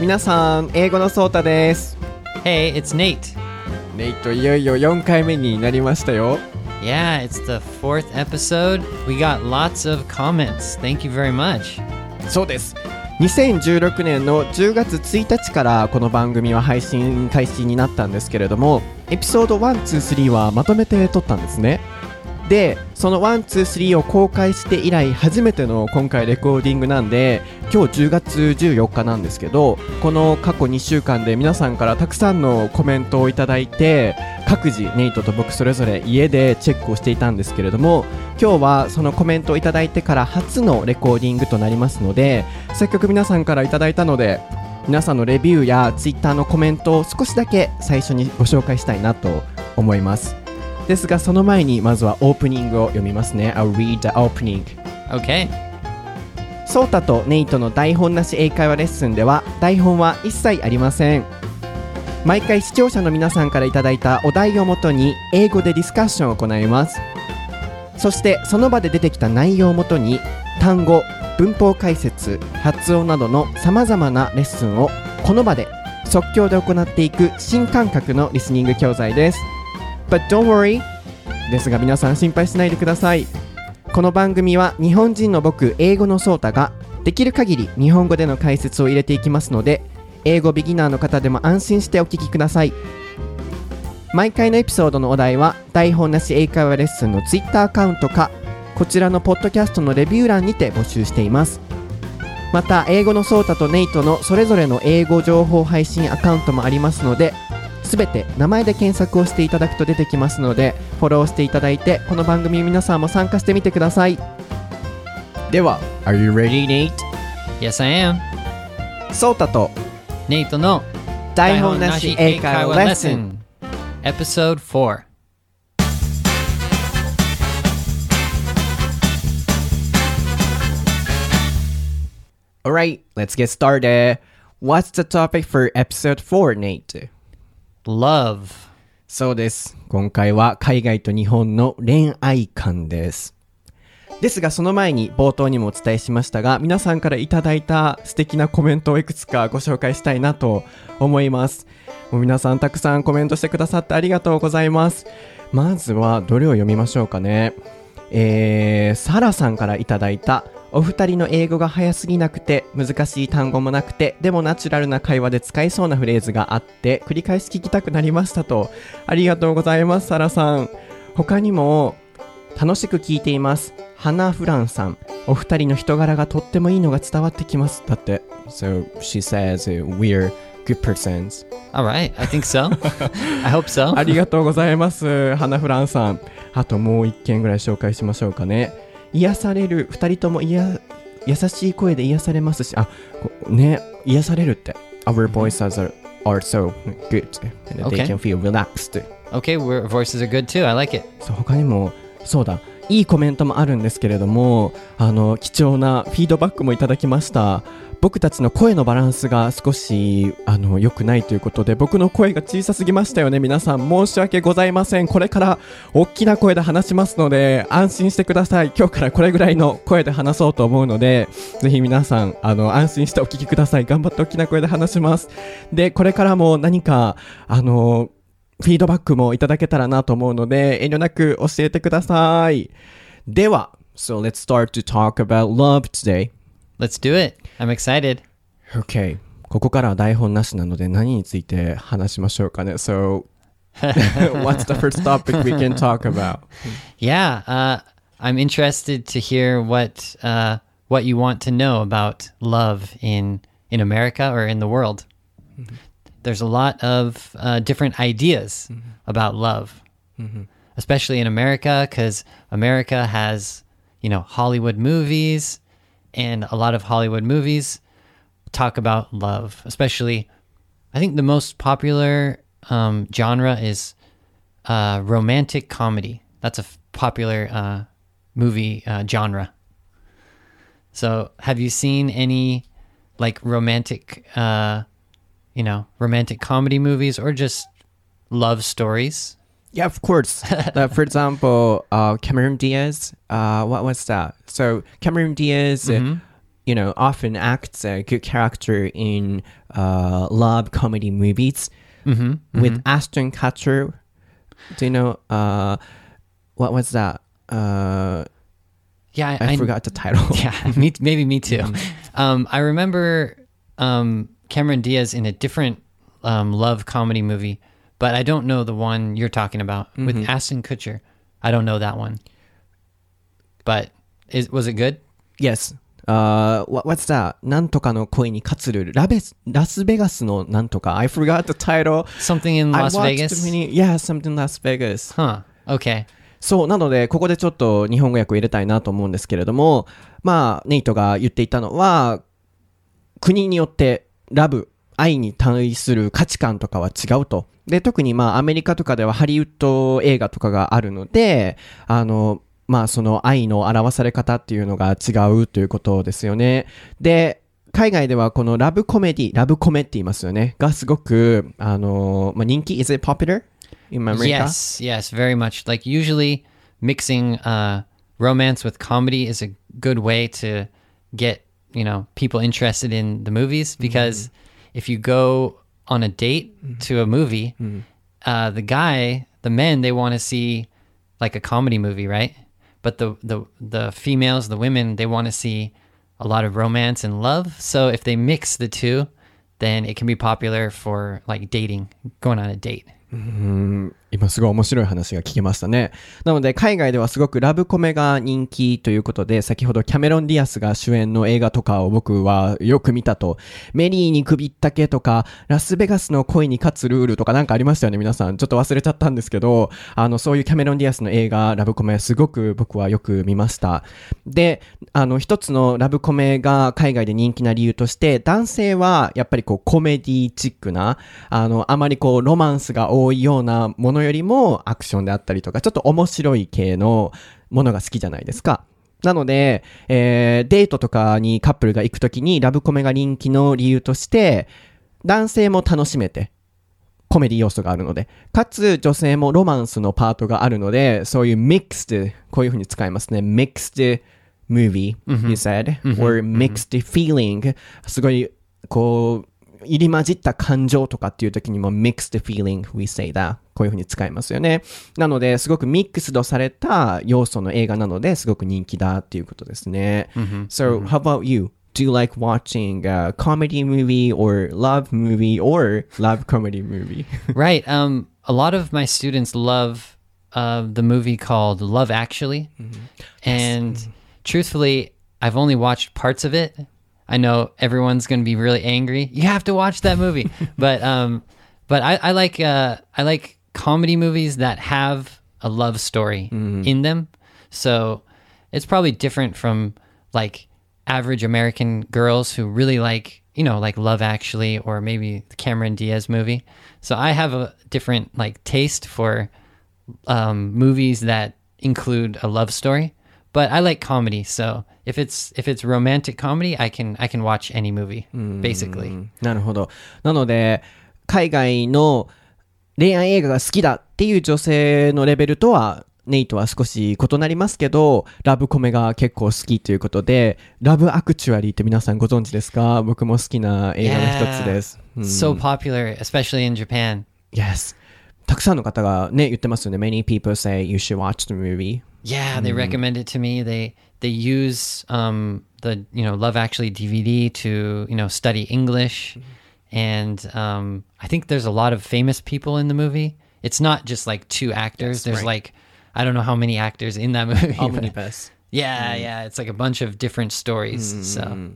皆さん英語のソータです Hey, it's Nate. ネイトいよいよ4回目になりましたよ Yeah, it's the fourth episode. We got lots of comments. Thank you very much. そうです2016年の10月1日からこの番組は配信開始になったんですけれどもエピソード123はまとめて撮ったんですねでその123を公開して以来初めての今回レコーディングなんで今日10月14日なんですけどこの過去2週間で皆さんからたくさんのコメントをいただいて各自ネイトと僕それぞれ家でチェックをしていたんですけれども今日はそのコメントをいただいてから初のレコーディングとなりますのでせっかく皆さんからいただいたので皆さんのレビューやツイッターのコメントを少しだけ最初にご紹介したいなと思います。ですがその前にまずはオープニングを読みますね。I'll read the opening. Okay. ソータとネイトの台本なし英会話レッスンでは台本は一切ありません。毎回視聴者の皆さんからいただいたお題をもとに英語でディスカッションを行います。そしてその場で出てきた内容をもとに単語文法解説発音などのさまざまなレッスンをこの場で即興で行っていく新感覚のリスニング教材です But don't worry. ですが皆さん心配しないでください。この番組は日本人の僕英語のソータができる限り日本語での解説を入れていきますので英語ビギナーの方でも安心してお聞きください。毎回のエピソードのお題は台本なし英会話レッスンの Twitter アカウントかこちらのポッドキャストのレビュー欄にて募集しています。また英語のソータとネイトのそれぞれの英語情報配信アカウントもありますのですべて名前で検索をしていただくと出てきますのでフォローしていただいてこの番組皆さんも参加してみてくださいでは Are you ready, Nate? Yes, I am. ソータと Nate の台本なし英会話レッスン Episode 4. Alright, let's get started. What's the topic for episode 4, Nate? Love. そうです。今回は海外と日本の恋愛観です。ですがその前に冒頭にもお伝えしましたが皆さんからいただいた素敵なコメントをいくつかご紹介したいなと思います。もう皆さんたくさんコメントしてくださってありがとうございます。まずはどれを読みましょうかね。えー、サラさんからいただいたお二人の英語が早すぎなくて難しい単語もなくてでもナチュラルな会話で使えそうなフレーズがあって繰り返し聞きたくなりましたとありがとうございますサラさん他にも楽しく聞いています花フランさんお二人の人柄がとってもいいのが伝わってきますだって So she says uh, we're good persons All right. I think so. I hope so. ありがとうございます。花フランさん。あともう一件ぐらい紹介しましょうかね。癒される。二人とも癒優しい声で癒されますし、あ、こね、癒されるって。Our voices are, are so good. And they can feel relaxed. Okay, we're, voices are good too. I like it. そう他にもそうだいいコメントもあるんですけれどもあの貴重なフィードバックもいただきました。僕たちの声のバランスが少しあの良くないということで僕の声が小さすぎましたよね。皆さん申し訳ございません。これから大きな声で話しますので安心してください。今日からこれぐらいの声で話そうと思うのでぜひ皆さんあの安心してお聞きください。頑張って大きな声で話します。でこれからも何かあのフィードバックもいただけたらなと思うので、遠慮なく教えてください。では、so let's start to talk about love today. Let's do it. I'm excited. Okay. ここからは台本なしなので何について話しましょうかね。So, what's the first topic we can talk about? Yeah, uh, I'm interested to hear what uh, what you want to know about love in in America or in the world. There's a lot of uh, different ideas about love, especially in America, because America has you know Hollywood movies, and a lot of Hollywood movies talk about love. Especially, I think the most popular um, genre is uh, romantic comedy. That's a f- popular uh, movie uh, genre. So, have you seen any like romantic, uh, you know, romantic comedy movies or just love stories? Yeah, of course. Uh, for example, uh, Cameron Diaz. Uh, what was that? So Cameron Diaz uh, you know, often acts a good character in uh, love comedy movies with Ashton Kutcher. Do you know uh, what was that? Uh, Yeah, I, forgot the title. Yeah, me, maybe me too. Um, I remember um, Cameron Diaz in a different um, love comedy movie, but I don't know the one you're talking about with Aston Kutcher. I don't know that one. But is was it good? Yes. Uh, what, what's that? なんとかの恋に勝つルール。ラベス、ラスベガスのなんとか。I forgot the title. Something in Las Vegas? Many, yeah, something Las Vegas. Huh. Okay. そう、なので、ここでちょっと日本語訳を入れたいなと思うんですけれども、まあ、ネイトが言っていたのは、国によってラブ、愛に対する価値観とかは違うと。で、特にまあ、アメリカとかではハリウッド映画とかがあるので、あの、まあ、その愛の表され方っていうのが違うということですよね。で、海外ではこのラブコメディ、ラブコメって言いますよね。がすごく、あの、まあ、人気 ?Is it popular in America? Yes, yes, very much. Like usually mixing uh, romance with comedy is a good way to get, you know, people interested in the movies mm-hmm. because if you go on a date mm-hmm. to a movie, mm-hmm. uh, the guy, the men, they want to see like a comedy movie, right? But the the the females, the women, they want to see a lot of romance and love. So if they mix the two, then it can be popular for like dating, going on a date. 今すごい面白い話が聞けましたね。なので海外ではすごくラブコメが人気ということで、先ほどキャメロン・ディアスが主演の映画とかを僕はよく見たと。メリーに首ったけとか、ラスベガスの恋に勝つルールとかなんかありましたよね、皆さん。ちょっと忘れちゃったんですけど、あの、そういうキャメロン・ディアスの映画、ラブコメすごく僕はよく見ました。で、あの、一つのラブコメが海外で人気な理由として、男性はやっぱりこうコメディチックな、あの、あまりこうロマンスが多いようなものよりもアクションであったりとか、ちょっと面白い系のものが好きじゃないですか。なので、えー、デートとかにカップルが行くときにラブコメが人気の理由として、男性も楽しめて、コメディ要素があるので、かつ女性もロマンスのパートがあるので、そういう mixed、こういう風に使いますね。mixed movie, you said, or mixed feeling. すごい、こう、入り混じった感情とかっていう時にも mixed feeling, we say that. こういう風に使いますよね。なので、すごくミックスドされた要素の映画なので、すごく人気だっていうことですね。So, how about you? Do you like watching a comedy movie or love movie or love comedy movie? right. Um, a lot of my students love uh, the movie called Love Actually, and truthfully, I've only watched parts of it. I know everyone's going to be really angry. You have to watch that movie, but um, but I, I like uh, I like comedy movies that have a love story in them. So it's probably different from like average American girls who really like, you know, like Love Actually or maybe the Cameron Diaz movie. So I have a different like taste for um, movies that include a love story, but I like comedy. So if it's if it's romantic comedy, I can I can watch any movie basically. なるほど。なので、海外の恋愛映画が好きだっていう女性のレベルとは、ネイトは少し異なりますけど、ラブコメが結構好きということで、ラブアクチュアリーって皆さんご存知ですか僕も好きな映画の一つです。うん So popular, especially in Japan. Yes. たくさんの方がね、言ってますよね。Many people say you should watch the movie. Yeah, they recommend it to me. They they use um, the you know Love Actually DVD to you know study English, and um, I think there's a lot of famous people in the movie. It's not just like two actors. there's right. like I don't know how many actors in that movie. but- Omnibus. yeah, yeah, it's like a bunch of different stories. So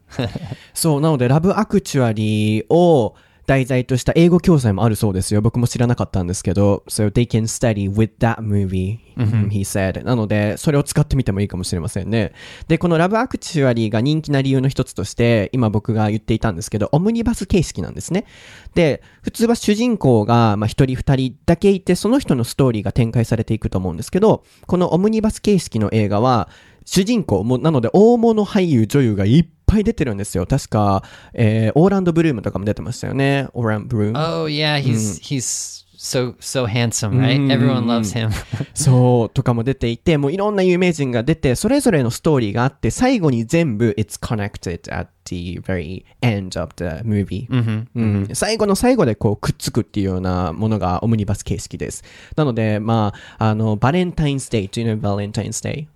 そう、なので、ラブアクチュアリーを 題材とした英語教材もあるそうですよ。僕も知らなかったんですけど、So they can study with that movie, he said. なので、それを使ってみてもいいかもしれませんね。で、このラブアクチュアリーが人気な理由の一つとして、今僕が言っていたんですけど、オムニバス形式なんですね。で、普通は主人公が、まあ、一人二人だけいて、その人のストーリーが展開されていくと思うんですけど、このオムニバス形式の映画は、主人公も、なので大物俳優、女優がいっぱい出てるんですよ。確か、えー、オーランド・ブルームとかも出てましたよね。オーランド・ブルーム。oh yeah, he's he's so so handsome, right? Everyone loves him. そう、とかも出ていて、もういろんな有名人が出て、それぞれのストーリーがあって、最後に全部 It's connected at the very end of the movie、うん最後の最後でこうくっつくっていうようなものがオムニバス形式です。なので、まあ、あの、バレンタインスデー、Do you know Valentine's Day?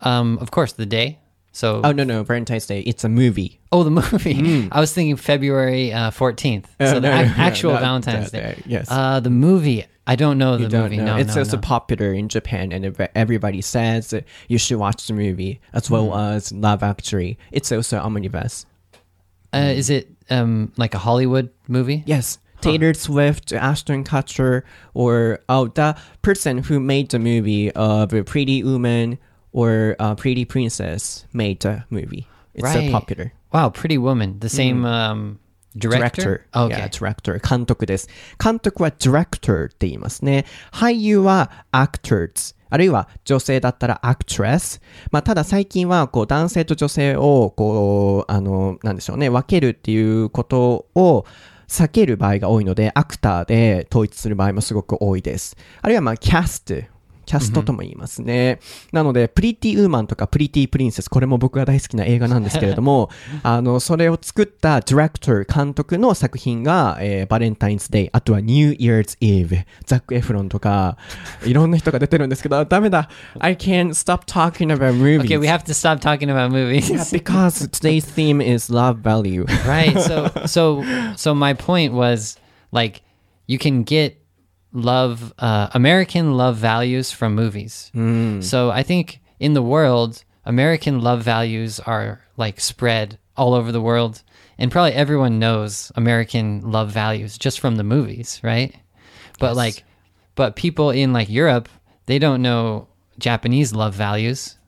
Um, of course, the day. So, Oh, no, no, Valentine's Day, it's a movie. oh, the movie. I was thinking February uh, 14th. so the no, ac- no, actual not Valentine's that Day. day, yes. Uh, the movie. I don't know the You don't movie. know. No, it's no, also no. popular in Japan, and ev- everybody says that you should watch the movie as well as Love Actually. It's also omnibus. Uh, is it um, like a Hollywood movie? Yes. Taylor Swift, Ashton Kutcher, or oh, the person who made the movie of Pretty Woman or uh, Pretty Princess made the movie. It's so Right. popular. Wow, Pretty Woman. The same um, director? Director. Okay. Yeah, director. 監督です。監督は director って言いますね。俳優は actors。あるいは女性だったら actress。まあ、ただ最近はこう男性と女性をこう、あの、なんでしょうね、分けるっていうことを避ける場合が多いので、アクターで統一する場合もすごく多いです。あるいはまあ、キャスト。キャストとも言いますね。なので、プリティウーマンとかプリティプリンセス、これも僕が大好きな映画なんですけれども、あの、それを作ったディレクター、監督の作品が、えーバレンタインズデイ、あとはニューイヤーズイブ、ザック・エフロンとか、いろんな人が出てるんですけど、ダメだ。I can't stop talking about movies. Okay, we have to stop talking about movies. Yeah, because today's theme is love value. right. So so so my point was like you can get love uh, American love values from movies. So I think in the world American love values are like spread all over the world and probably everyone knows American love values just from the movies, right? But like but people in like Europe, they don't know Japanese love values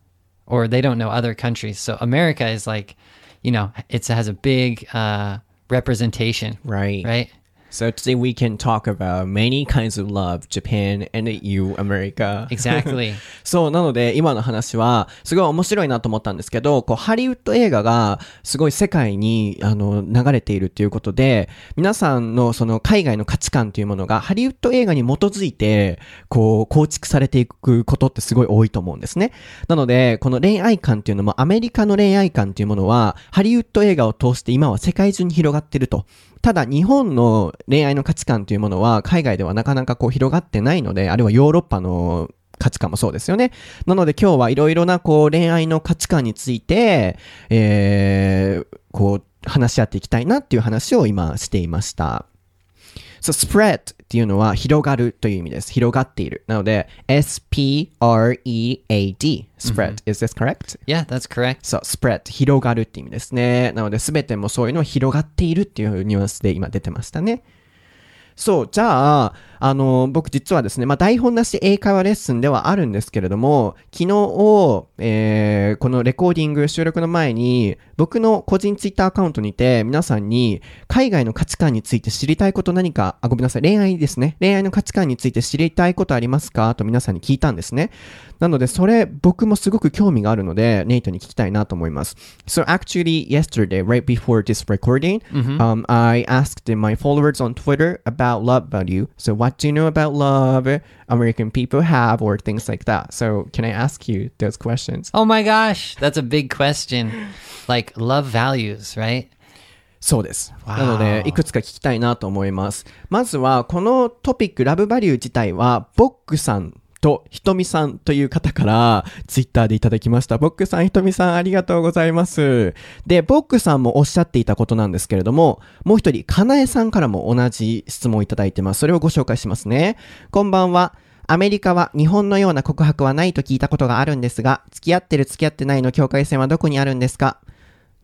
or they don't know other countries. So America is like, you know, it has a big uh, representation, Right. right? So today we can talk about many kinds of love, Japan and you, America. Exactly. そう、なので今の話はすごい面白いなと思ったんですけど、こうハリウッド映画がすごい世界にあの流れているっていうことで、皆さんのその海外の価値観というものがハリウッド映画に基づいて、こう構築されていくことってすごい多いと思うんですね。なので、この恋愛観っていうのもアメリカの恋愛観っていうものはハリウッド映画を通して今は世界中に広がってると。ただ日本の恋愛の価値観というものは海外ではなかなかこう広がってないので、あるいはヨーロッパの価値観もそうですよね。なので今日はいろいろなこう恋愛の価値観について、えー、こう話し合っていきたいなっていう話を今していました。So spread っていうのは広がるという意味です。広がっている。なので S-P-R-E-A-D spread、Is this correct? yeah, that's correct. そう、spread 広がるって意味ですね。なので全てもそういうのは広がっているっていうニュアンスで今出てましたね。そう、じゃあ、あの、僕実はですね、まあ、台本なし英会話レッスンではあるんですけれども、昨日、えー、このレコーディング収録の前に、僕の個人ツイッターアカウントにて、皆さんに、海外の価値観について知りたいこと何か、あ、ごめんなさい、恋愛ですね。恋愛の価値観について知りたいことありますか？と皆さんに聞いたんですね。なので、それ、僕もすごく興味があるので、ネイトに聞きたいなと思います。So actually, yesterday, right before this recording, um, I asked my followers on Twitter about love value. So what do you know about love American people have or things like that? So can I ask you those questions? Oh my gosh, that's a big question. Like love values, right? そうです。なので、いくつか聞きたいなと思います。まずは、このトピック、ラブバリュー自体は、ボックさんとひとみさんという方からツイッターでいただきました。ボックさん、ひとみさんありがとうございます。で、ボックさんもおっしゃっていたことなんですけれども、もう一人、かなえさんからも同じ質問をいただいてます。それをご紹介しますね。こんばんは。アメリカは日本のような告白はないと聞いたことがあるんですが、付き合ってる付き合ってないの境界線はどこにあるんですか？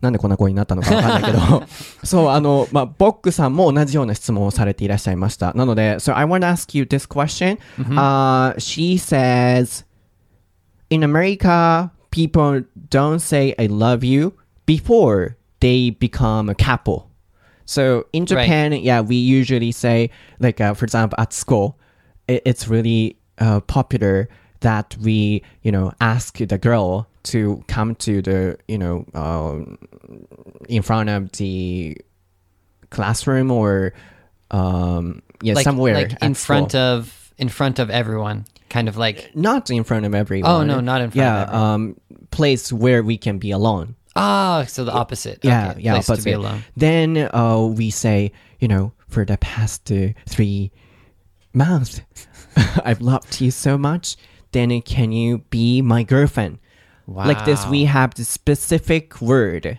なんでこんな声になったのかわかんないけど。そう、あの、まあ、ボックさんも同じような質問をされていらっしゃいました。なので、so I want to ask you this question.、Uh, she says, in America, people don't say I love you before they become a couple. So in Japan, yeah, we usually say, like, uh, for example, at school, it, it's really uh, popular that we, you know, ask the girl to come to the, you know, um, in front of the classroom or um, yeah, like somewhere like in front school. of in front of everyone, kind of like not in front of everyone. Oh, no, not in front yeah, of everyone. um, place where we can be alone. ah, so the opposite. Yeah, okay, yeah, place to be alone. Then uh, we say, you know, for the past uh, three months, I've loved you so much. Then can you be my girlfriend? Like this, we have the specific word.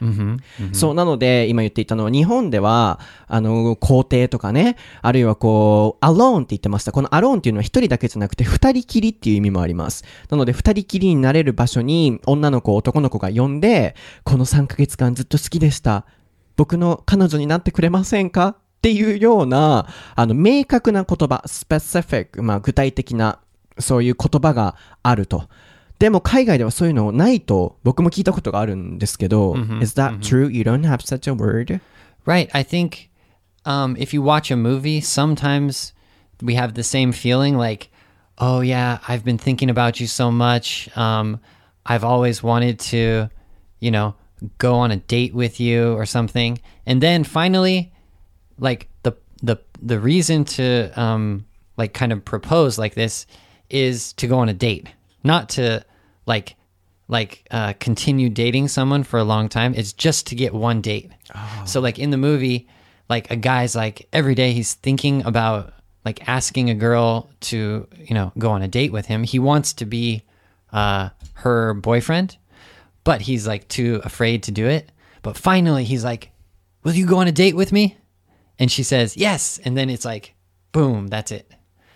そう、なので、今言っていたのは、日本では、あの、皇帝とかね、あるいはこう、alone って言ってました。この alone っていうのは一人だけじゃなくて、二人きりっていう意味もあります。なので、二人きりになれる場所に、女の子、男の子が呼んで、この3ヶ月間ずっと好きでした。僕の彼女になってくれませんか？っていうような、あの、明確な言葉、specific、まあ、具体的な、そういう言葉があると。でも海外ではそういうのないと僕も聞いたことがあるんですけど、Is that true? You don't have such a word? Right. I think um, if you watch a movie, sometimes we have the same feeling like, oh, yeah, I've been thinking about you so much. Um, I've always wanted to, you know, go on a date with you or something. And then finally, like the, the, the reason to, um, like kind of propose like this is to go on a date, not to like, like uh, continue dating someone for a long time. It's just to get one date. So like in the movie, like a guy's like every day he's thinking about like asking a girl to you know go on a date with him. He wants to be uh, her boyfriend, but he's like too afraid to do it. But finally, he's like, "Will you go on a date with me?" And she says, "Yes." And then it's like, boom, that's it.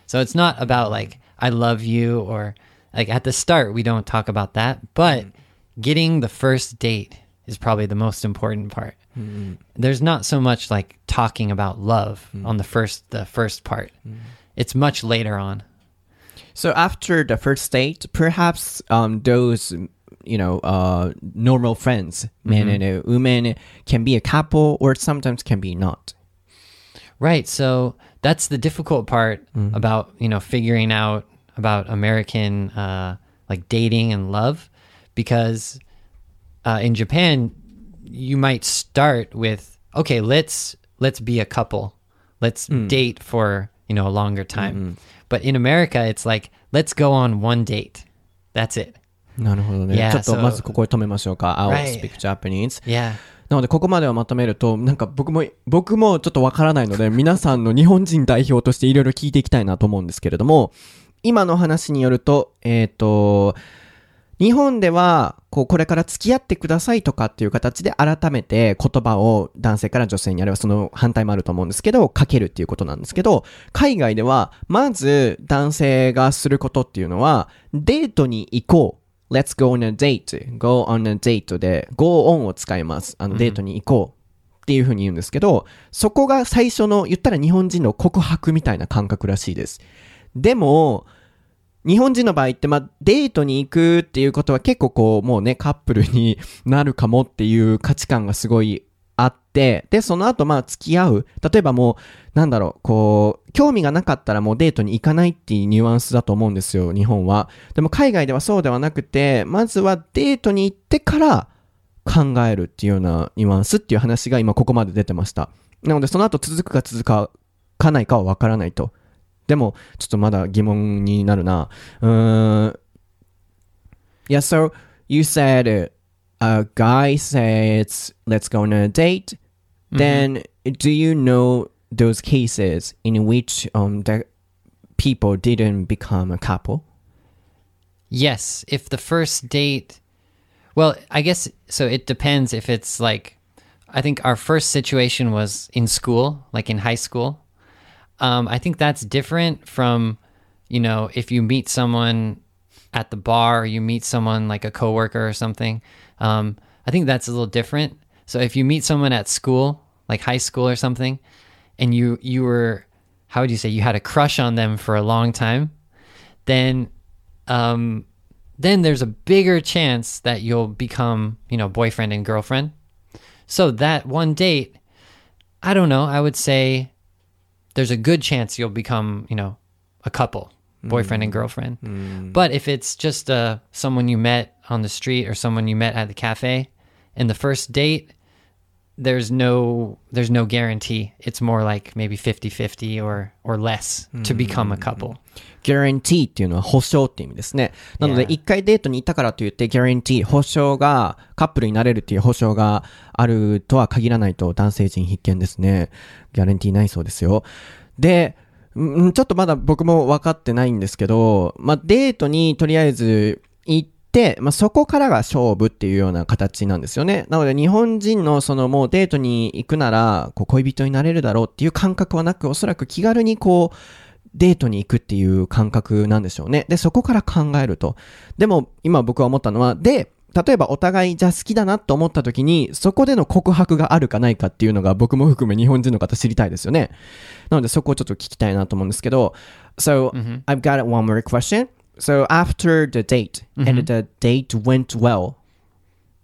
So it's not about like I love you or like at the start we don't talk about that, but getting the first date is probably the most important part. There's not so much like talking about love on the first the first part. It's much later on. So after the first date, perhaps um, those you know uh, normal friends, men and uh, women, can be a couple or sometimes can be not. Right. So that's the difficult part about, you know, figuring out about American uh, like dating and love because uh, in Japan you might start with okay, let's let's be a couple. Let's date for, you know, a longer time. But in America it's like let's go on one date. That's it. なるほどね。Yeah, ちょっと so- まずここで止めましょうか。I'll Right. speak Japanese. Yeah. なので、ここまでをまとめると、なんか僕も、僕もちょっとわからないので、皆さんの日本人代表としていろいろ聞いていきたいなと思うんですけれども、今の話によると、えっ、と、日本では、こう、これから付き合ってくださいとかっていう形で改めて言葉を男性から女性にあるいはその反対もあると思うんですけど、かけるっていうことなんですけど、海外では、まず男性がすることっていうのは、デートに行こう。Let's go on a date. Go on a date で go on を使います。あの、デートに行こうっていう風に言うんですけど、そこが最初の言ったら日本人の告白みたいな感覚らしいです。でも、日本人の場合って、まあ、デートに行くっていうことは結構こう、もうね、カップルになるかもっていう価値観がすごいあって、で、その後まあ付き合う。例えばもう、なんだろう、こう、興味がなかったらもうデートに行かないっていうニュアンスだと思うんですよ、日本は。でも海外ではそうではなくて、まずはデートに行ってから考えるっていうようなニュアンスっていう話が今ここまで出てました。なのでその後続くか続かないかはわからないと。でも、ちょっとまだ疑問になるな。うーん。Yeah, so you said uh, a guy says, let's go on a date. Then, do you know those cases in which um, the people didn't become a couple? Yes, if the first date, well, I guess so. It depends if it's like, I think our first situation was in school, like in high school. Um, I think that's different from, you know, if you meet someone at the bar, or you meet someone like a coworker or something. Um, I think that's a little different. So if you meet someone at school, like high school or something, and you you were, how would you say, you had a crush on them for a long time, then um, then there's a bigger chance that you'll become, you know, boyfriend and girlfriend. So that one date, I don't know, I would say there's a good chance you'll become, you know, a couple, boyfriend and girlfriend. But if it's just uh, someone you met on the street or someone you met at the cafe, and the first date there's no there's no guarantee. It's more like maybe 50-50 or or less to become a couple. guarantee っていうのは保証っていう意味ですね。なので.一回デートに行ったからといって、guarantee、保証が、カップルになれるっていう保証があるとは限らないと男性陣必見ですね。ギャランティーないそうですよ。で、うんちょっとまだ僕も分かってないんですけど、まあ、デートにとりあえず行って、まあ、そこからが勝負っていうような形なんですよね。なので日本人のそのもうデートに行くなら、こう恋人になれるだろうっていう感覚はなく、おそらく気軽にこう、デートに行くっていう感覚なんでしょうね。で、そこから考えると。でも、今僕は思ったのは、で、例えばお互いじゃあ好きだなと思った時に、そこでの告白があるかないかっていうのが僕も含め日本人の方知りたいですよね。なのでそこをちょっと聞きたいなと思うんですけど、So, I've got one more question. so after the date mm-hmm. and the date went well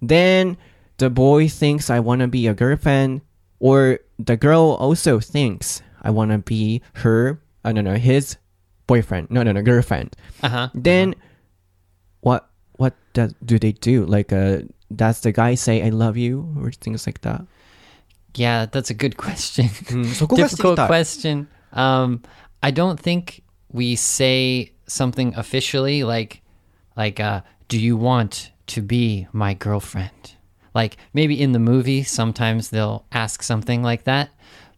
then the boy thinks i want to be a girlfriend or the girl also thinks i want to be her i don't know his boyfriend. No no no girlfriend. Uh-huh. uh-huh. then uh-huh. what what do they do? Like uh, does the guy say i love you or things like that? Yeah that's a good question. Mm, Difficult question. Um, i don't think we say something officially like, like, uh, do you want to be my girlfriend? Like maybe in the movie, sometimes they'll ask something like that,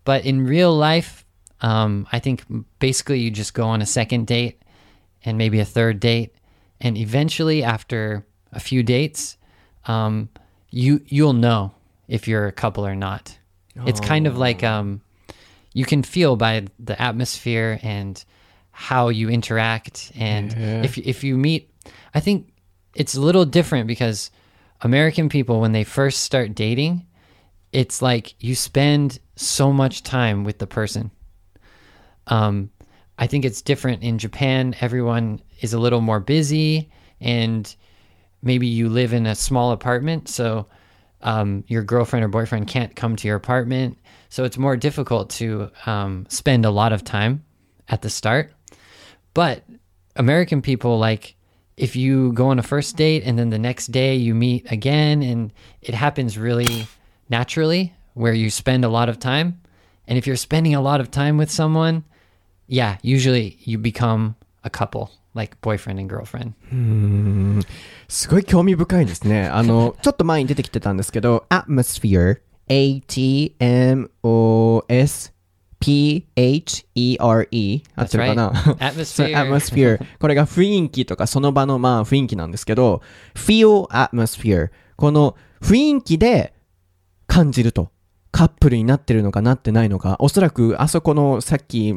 but in real life, um, I think basically you just go on a second date and maybe a third date, and eventually after a few dates, um, you you'll know if you're a couple or not. It's kind of like um, you can feel by the atmosphere and how you interact, and if if you meet, I think it's a little different because American people when they first start dating, it's like you spend so much time with the person. Um, I think it's different in Japan. Everyone is a little more busy, and maybe you live in a small apartment, so um, your girlfriend or boyfriend can't come to your apartment. So it's more difficult to um, spend a lot of time at the start. But American people, like, if you go on a first date and then the next day you meet again, and it happens really naturally where you spend a lot of time. And if you're spending a lot of time with someone, yeah, usually you become a couple, like boyfriend and girlfriend. すごい興味深いですね。あの、ちょっと前に出てきてたんですけど、atmosphere, a-t-m-o-s-p-h-e-r-e 合ってるかな？Atmosphere. そう atmosphere。これが雰囲気とかその場のまあ雰囲気なんですけど、feel atmosphere。この雰囲気で感じると。カップルになってるのかなってないのか。おそらくあそこのさっき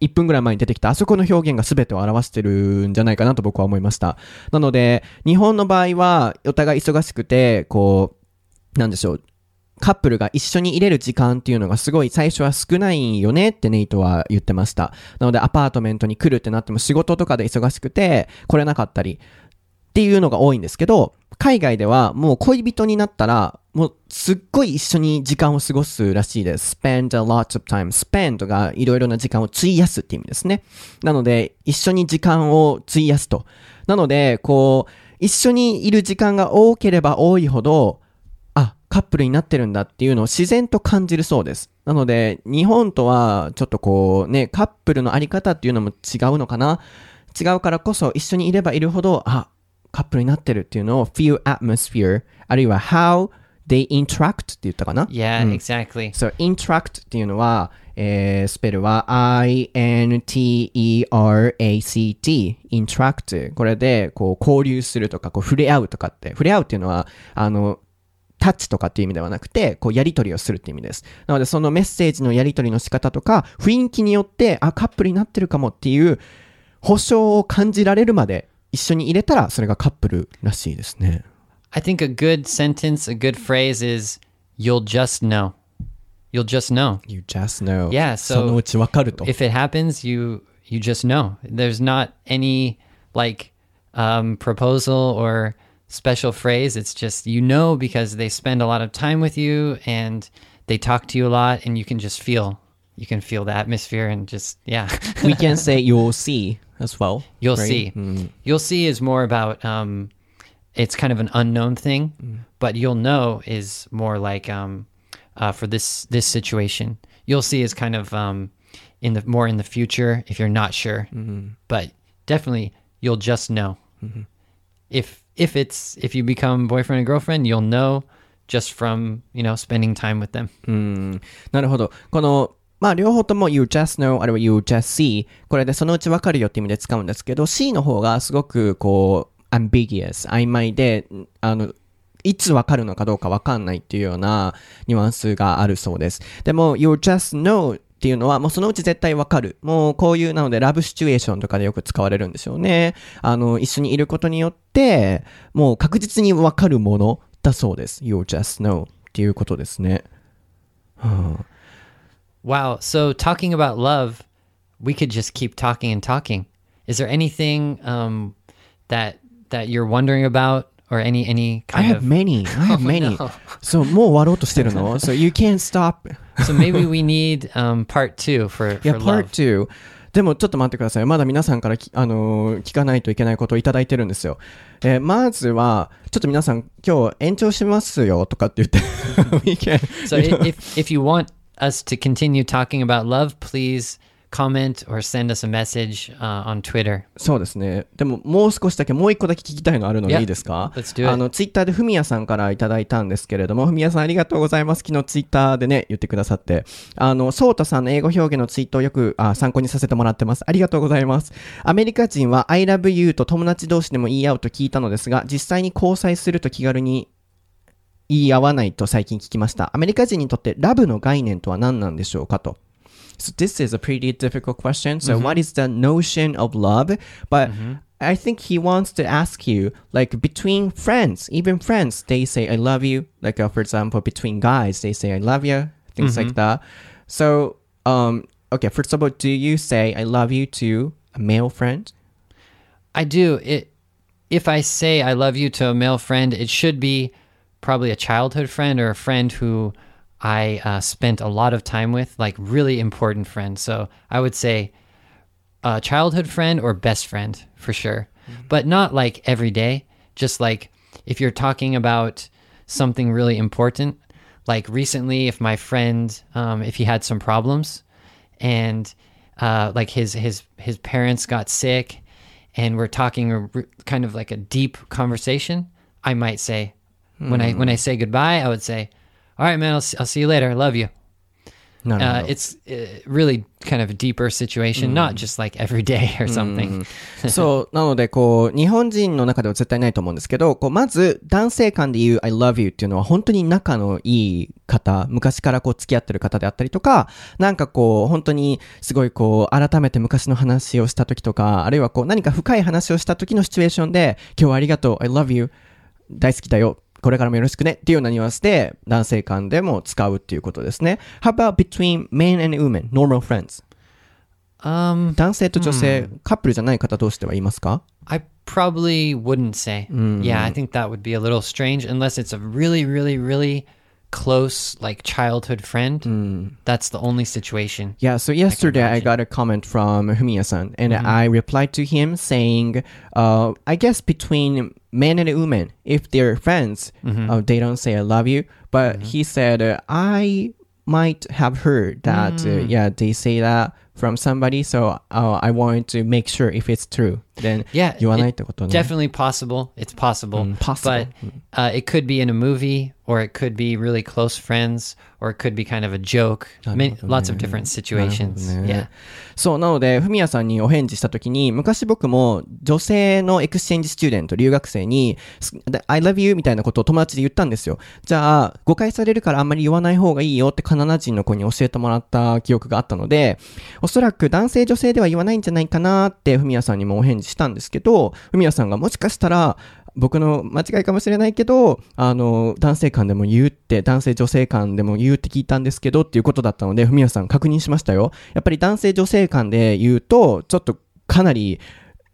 1分ぐらい前に出てきたあそこの表現が全てを表してるんじゃないかなと僕は思いました。なので、日本の場合はお互い忙しくて、こう、なんでしょう。カップルが一緒に入れる時間っていうのがすごい最初は少ないよねってネイトは言ってました。なのでアパートメントに来るってなっても仕事とかで忙しくて来れなかったりっていうのが多いんですけど、海外ではもう恋人になったらもうすっごい一緒に時間を過ごすらしいです。spend a lot of time. spend がいろいろな時間を費やすって意味ですね。なので一緒に時間を費やすと。なので、こう、一緒にいる時間が多ければ多いほど、カップルになってるんだっていうのを自然と感じるそうです。なので、日本とはちょっとこうね、カップルのあり方っていうのも違うのかな？違うからこそ一緒にいればいるほど、あ、カップルになってるっていうのを feel atmosphere あるいは how they interact って言ったかな？Yeah, exactly. So, interact っていうのは、えースペルは I-N-T-E-R-A-C-T interact これでこう交流するとかこう触れ合うとかって。触れ合うっていうのはあのタッチとかっていう意味ではなくてこうやり取りをするっていう意味ですなのでそのメッセージのやり取りの仕方とか雰囲気によってあカップルになってるかもっていう保証を感じられるまで一緒に入れたらそれがカップルらしいですね I think a good sentence, a good phrase is you'll just know. You'll just know. You just know Yeah, so そのうちわかると If it happens, you you just know. There's not any like um, proposal or special phrase. It's just you know because they spend a lot of time with you and they talk to you a lot, and you can just feel you can feel the atmosphere and just yeah. We can say you'll see as well You'll right? see. You'll see is more about um, it's kind of an unknown thing, but you'll know is more like um, uh, for this this situation. You'll see is kind of um, in the more in the future if you're not sure, but definitely you'll just know if if it's if you become boyfriend and girlfriend, you'll know just from you know spending time with them. うん。なるほど。この、まあ、両方とも you just know あるいは you just see これでそのうちわかるよって意味で使うんですけど C の方がすごくこう ambiguous 曖昧であのいつわかるのかどうかわかんないっていうようなニュアンスがあるそうです。でも you just know っていうのはもうそのうち絶対わかる。もうこういうなのでラブシチュエーションとかでよく使われるんでしょうね。あの一緒にいることによってもう確実にわかるものだそうです。you just know っていうことですね。Wow. So talking about love, we could just keep talking and talking. Is there anything um, that that you're wondering about, or any any I kind have of? many. I have many. そう、もう終わろうとしてるの ?So you can't stop. so maybe we need um, part two for for part love. two. でもちょっと待ってください。まだ皆さんからき、あのー聞かないといけないことをいただいてるんですよ。えーまずは、ちょっと皆さん今日延長しますよとかって言って。We can- So i- if if you want us to continue talking about love, please comment or send us a message uh, on Twitter. そうですね。でももう少しだけ、もう一個だけ聞きたいのあるので Yeah. いいですか？Let's do it. あの、ツイッターでふみやさんからいただいたんですけれども、ふみやさんありがとうございます。昨日ツイッターでね、言ってくださって。あの、そうたさんの英語表現のツイートをよくあ参考にさせてもらってます。ありがとうございます。アメリカ人は I love you と友達同士でも言い合うと聞いたのですが、実際に交際すると気軽に言い合わないと最近聞きました。アメリカ人にとってラブの概念とは何なんでしょうかと。So this is a pretty difficult question. So what is the notion of love? But I think he wants to ask you, like between friends, even friends, they say I love you. Like uh, for example, between guys, they say I love you, things like that. So um, okay, first of all, do you say I love you to a male friend? I do. It if I say I love you to a male friend, it should be probably a childhood friend or a friend who I uh, spent a lot of time with, like really important friends. So I would say a childhood friend or best friend for sure, but not like every day. Just like if you're talking about something really important, like recently, if my friend, um, if he had some problems, and uh, like his his his parents got sick, and we're talking a kind of like a deep conversation, I might say when I when I say goodbye, I would say, "All right, man, I'll, see- I'll see you later. I love you." なるほ Uh, ど it's uh, really kind of a deeper situation, not just like every day or something. そう、なので、こう、日本人の中では絶対ないと思うんですけど、こう、まず、男性間で言う I love you っていうのは本当に仲のいい方、昔からこう、付き合ってる方であったりとか、なんかこう、本当にすごいこう、改めて昔の話をした時とか、あるいはこう、何か深い話をした時のシチュエーションで、今日はありがとう、I love you、大好きだよ。これからもよろしくねっていうようなニュアンスで男性間でも使うっていうことですね。How about between men and women, normal friends? Um, 男性と女性、カップルじゃない方同士では言いますか I probably wouldn't say. Yeah, I think that would be a little strange unless it's a really, really, really close, like childhood friend. That's the only situation. Yeah, so yesterday I, imagine. got a comment from Humiya-san, and I replied to him saying, uh, I guess between men and women, if they're friends, uh, they don't say I love you. But he said, uh, I might have heard that, uh, yeah, they say that from somebody, so uh, I want to make sure if it's true. Then Yeah, 言わないっ it- てことね。Definitely possible. It's possible. possible. But uh, it could be in a movie, or it could be really close friends, or it could be kind of a joke. Many, lots of different situations. Yeah. そう、なので、ふみやさんにお返事したときに、昔僕も女性の exchange student、留学生に、す I love you みたいなことを友達で言ったんですよ。じゃあ、誤解されるからあんまり言わない方がいいよってカナダ人の子に教えてもらった記憶があったので、おそらく男性女性では言わないんじゃないかなってふみやさんにもお返事したんですけど、ふみやさんがもしかしたら、僕の間違いかもしれないけど、あの、男性間でも言うって、男性女性間でも言うって聞いたんですけどっていうことだったので、ふみやさん確認しましたよ。やっぱり男性女性間で言うと、ちょっとかなり、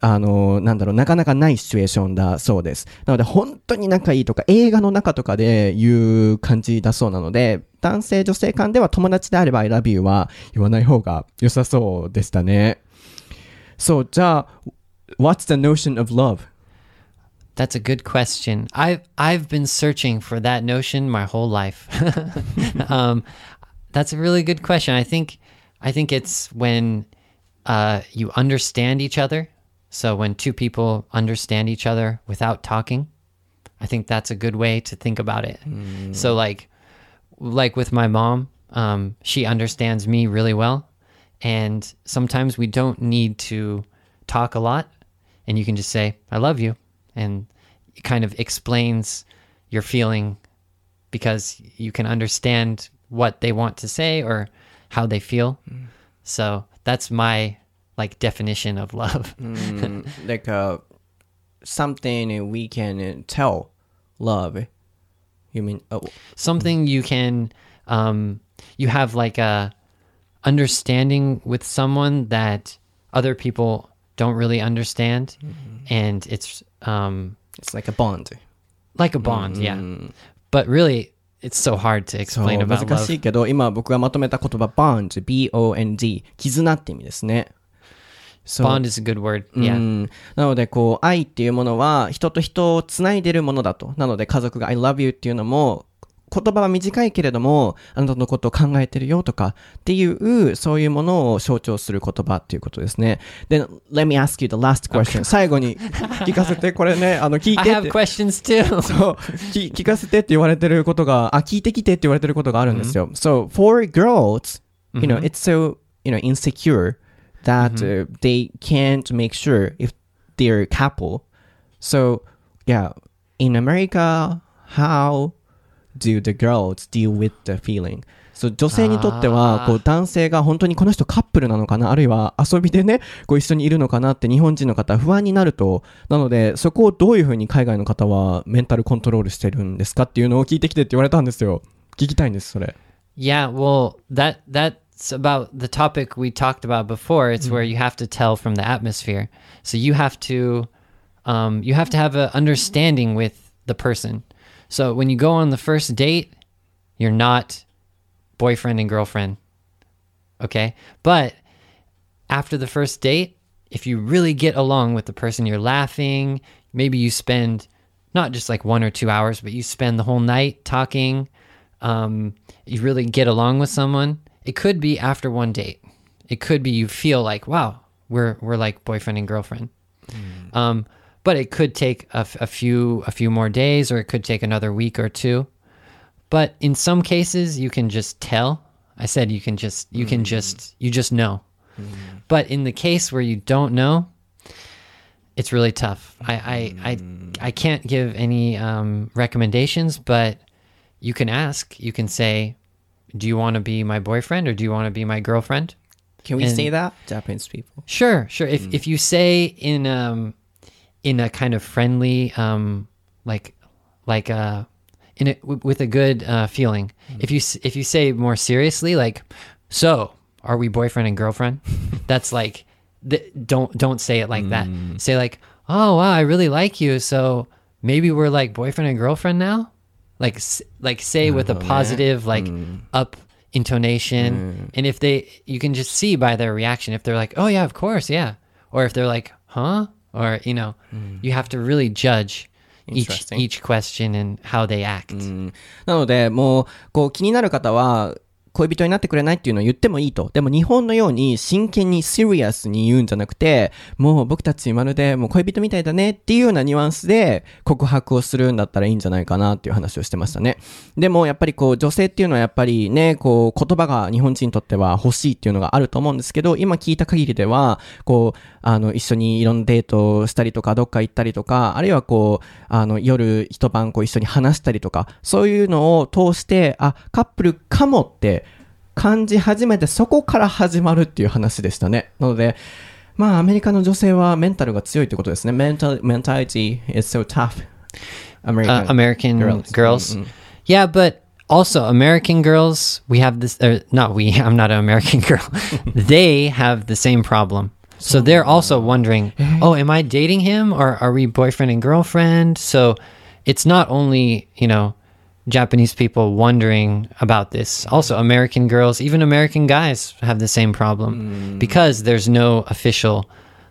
あの、なんだろう、なかなかないシチュエーションだそうです。なので、本当に仲いいとか、映画の中とかで言う感じだそうなので、男性女性間では友達であれば I love you は言わない方が良さそうでしたね。そう、じゃあ、What's the notion of love? That's a good question. I've I've been searching for that notion my whole life. um, that's a really good question. I think I think it's when uh, you understand each other. So when two people understand each other without talking, I think that's a good way to think about it. So like like with my mom, um, she understands me really well, and sometimes we don't need to talk a lot, and you can just say "I love you," and it kind of explains your feeling because you can understand what they want to say or how they feel. So that's my like definition of love. Mm, like uh, something we can tell love. You mean oh, something you can um you have like a understanding with someone that other people don't really understand and it's um it's like a bond. like a bond yeah but really it's so hard to そう explain about 難し love いけど今僕がまとめた言葉 bond B-O-N-D 絆って意味ですね。bond is a good word う yeah んなのでこう愛っていうものは人と人をつないでるものだとなので家族が I love you っていうのも言葉は短いけれどもあなたのことを考えてるよとかっていうそういうものを象徴する言葉っていうことですねで Let me ask you the last question 最後に聞かせてこれねあの聞い I てっ have て questions too そう聞聞かせてって言われてることがあ聞いてきてって言われてることがあるんですよ、So for girls you know it's so you know insecure that uh, they can't make sure if they're a couple so yeah in America how do the girls deal with the feeling そう女性にとってはこう男性が本当にこの人カップルなのかなあるいは遊びでねこう一緒にいるのかなって日本人の方は不安になるとなのでそこをどういうふうに海外の方はメンタルコントロールしてるんですかっていうのを聞いてきてって言われたんですよ聞きたいんですそれ Yeah, well, that that's about the topic we talked about before. It's where you have to tell from the atmosphere. So you have to um, you have to have an understanding with the person. So when you go on the first date, you're not boyfriend and girlfriend. Okay? But after the first date, if you really get along with the person, you're laughing, maybe you spend not just like one or two hours, but you spend the whole night talking. Um, you really get along with someone. It could be after one date. It could be you feel like, wow, we're we're like boyfriend and girlfriend. Um, but it could take a, a few a few more days, or it could take another week or two. But in some cases, you can just tell. I said you can just you can just you just know. But in the case where you don't know, it's really tough. I I I, I can't give any um, recommendations, but you can ask. You can say, "Do you want to be my boyfriend or do you want to be my girlfriend?" Can we And- say that Japanese people Sure, sure. If if you say in um in a kind of friendly um like like uh in a, w- with a good uh, feeling. If you if you say more seriously like so are we boyfriend and girlfriend? That's like th- don't don't say it like that. Say like oh wow I really like you so maybe we're like boyfriend and girlfriend now. Like s- like say with a positive like up intonation and if they you can just see by their reaction if they're like oh yeah of course yeah or if they're like huh or you know you have to really judge each Interesting. each question and how they act なので、もう、こう気になる方は、 恋人になってくれないっていうのを言ってもいいと。でも日本のように真剣に serious に言うんじゃなくて、もう僕たちまるでもう恋人みたいだねっていうようなニュアンスで告白をするんだったらいいんじゃないかなっていう話をしてましたね。でもやっぱりこう女性っていうのはやっぱりね、こう言葉が日本人にとっては欲しいっていうのがあると思うんですけど、今聞いた限りでは、こう、あの、一緒にいろんなデートをしたりとか、どっか行ったりとか、あるいはこう、あの、夜一晩こう一緒に話したりとか、そういうのを通して、あ、カップルかもって感じ始めて、そこから始まるっていう話でしたね。なので、まあ、アメリカの女性はメンタルが強いってことですね。メンタル、メンタリティ is so tough. American, uh, American girls. girls. Mm, mm. Yeah, but also American girls, we have this. Uh, not we. I'm not an American girl. they have the same problem. So they're also wondering, oh, am I dating him or are we boyfriend and girlfriend? So it's not only you know Japanese people wondering about this. Also, American girls, even American guys have the same problem because there's no official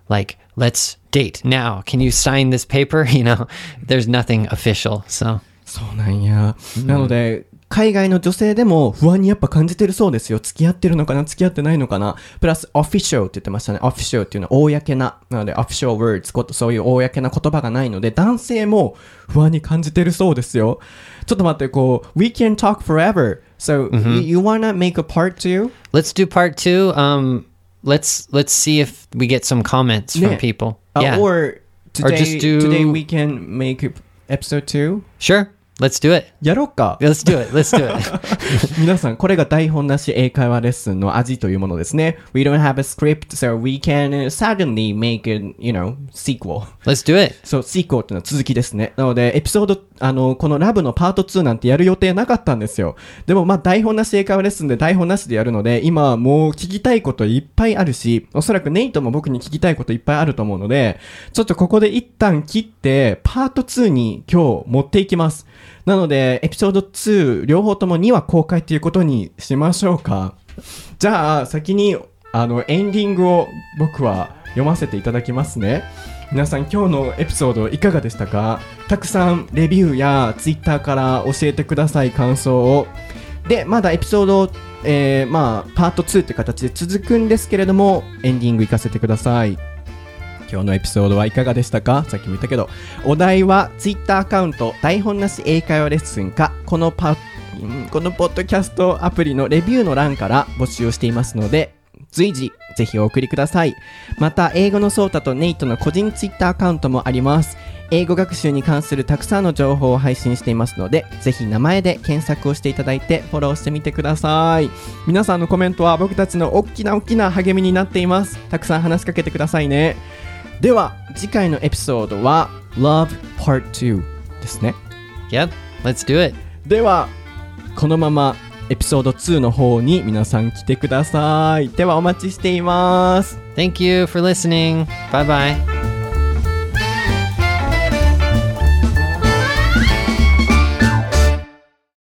like let's date now. Can you sign this paper? You know, there's nothing official. So そうなんや。なので、 海外の女性でも不安にやっぱ感じてるそうですよ。付き合ってるのかな付き合ってないのかなプラス、official って言ってましたね。official っていうのは公な。なので、official words こと、そういう公な言葉がないので、男性も不安に感じてるそうですよ。ちょっと待って、こう、we can talk forever. So, you, you wanna make a part two? let's do part two. Um, let's let's see if we get some comments from people. Uh, yeah, Or today, just do- today we can make episode two? sure. Let's do it. やろうか。Let's do it. Let's do it. 皆さん、これが台本なし英会話レッスンの味というものですね。We don't have a script, so we can uh, suddenly make a, you know, sequel. let's do it. そう、sequel っていうのは続きですね。なので、エピソード、あの、このラブのパート2なんてやる予定なかったんですよ。でも、まあ、台本なし英会話レッスンで台本なしでやるので、今はもう聞きたいこといっぱいあるし、おそらくネイトも僕に聞きたいこといっぱいあると思うので、ちょっとここで一旦切って、パート2に今日持っていきます。なので、エピソード2、両方とも2話公開ということにしましょうか。じゃあ、先に、あの、エンディングを僕は読ませていただきますね。皆さん、今日のエピソードいかがでしたか？たくさんレビューやツイッターから教えてください、感想を。で、まだエピソード、えー、まあ、パート2って形で続くんですけれども、エンディング行かせてください。今日のエピソードはいかがでしたか？さっきも言ったけど、お題はツイッターアカウント、台本なし英会話レッスンか、このパ、このポッドキャストアプリのレビューの欄から募集をしていますので、随時ぜひお送りください。また、英語のソータとネイトの個人ツイッターアカウントもあります。英語学習に関するたくさんの情報を配信していますので、ぜひ名前で検索をしていただいてフォローしてみてください。皆さんのコメントは僕たちの大きな大きな励みになっています。たくさん話しかけてくださいね。では、次回のエピソードは Love Part 2ですね。Yep. Let's do it. では、このままエピソード2の方に皆さん来てください。ではお待ちしています。Thank you for listening. Bye bye.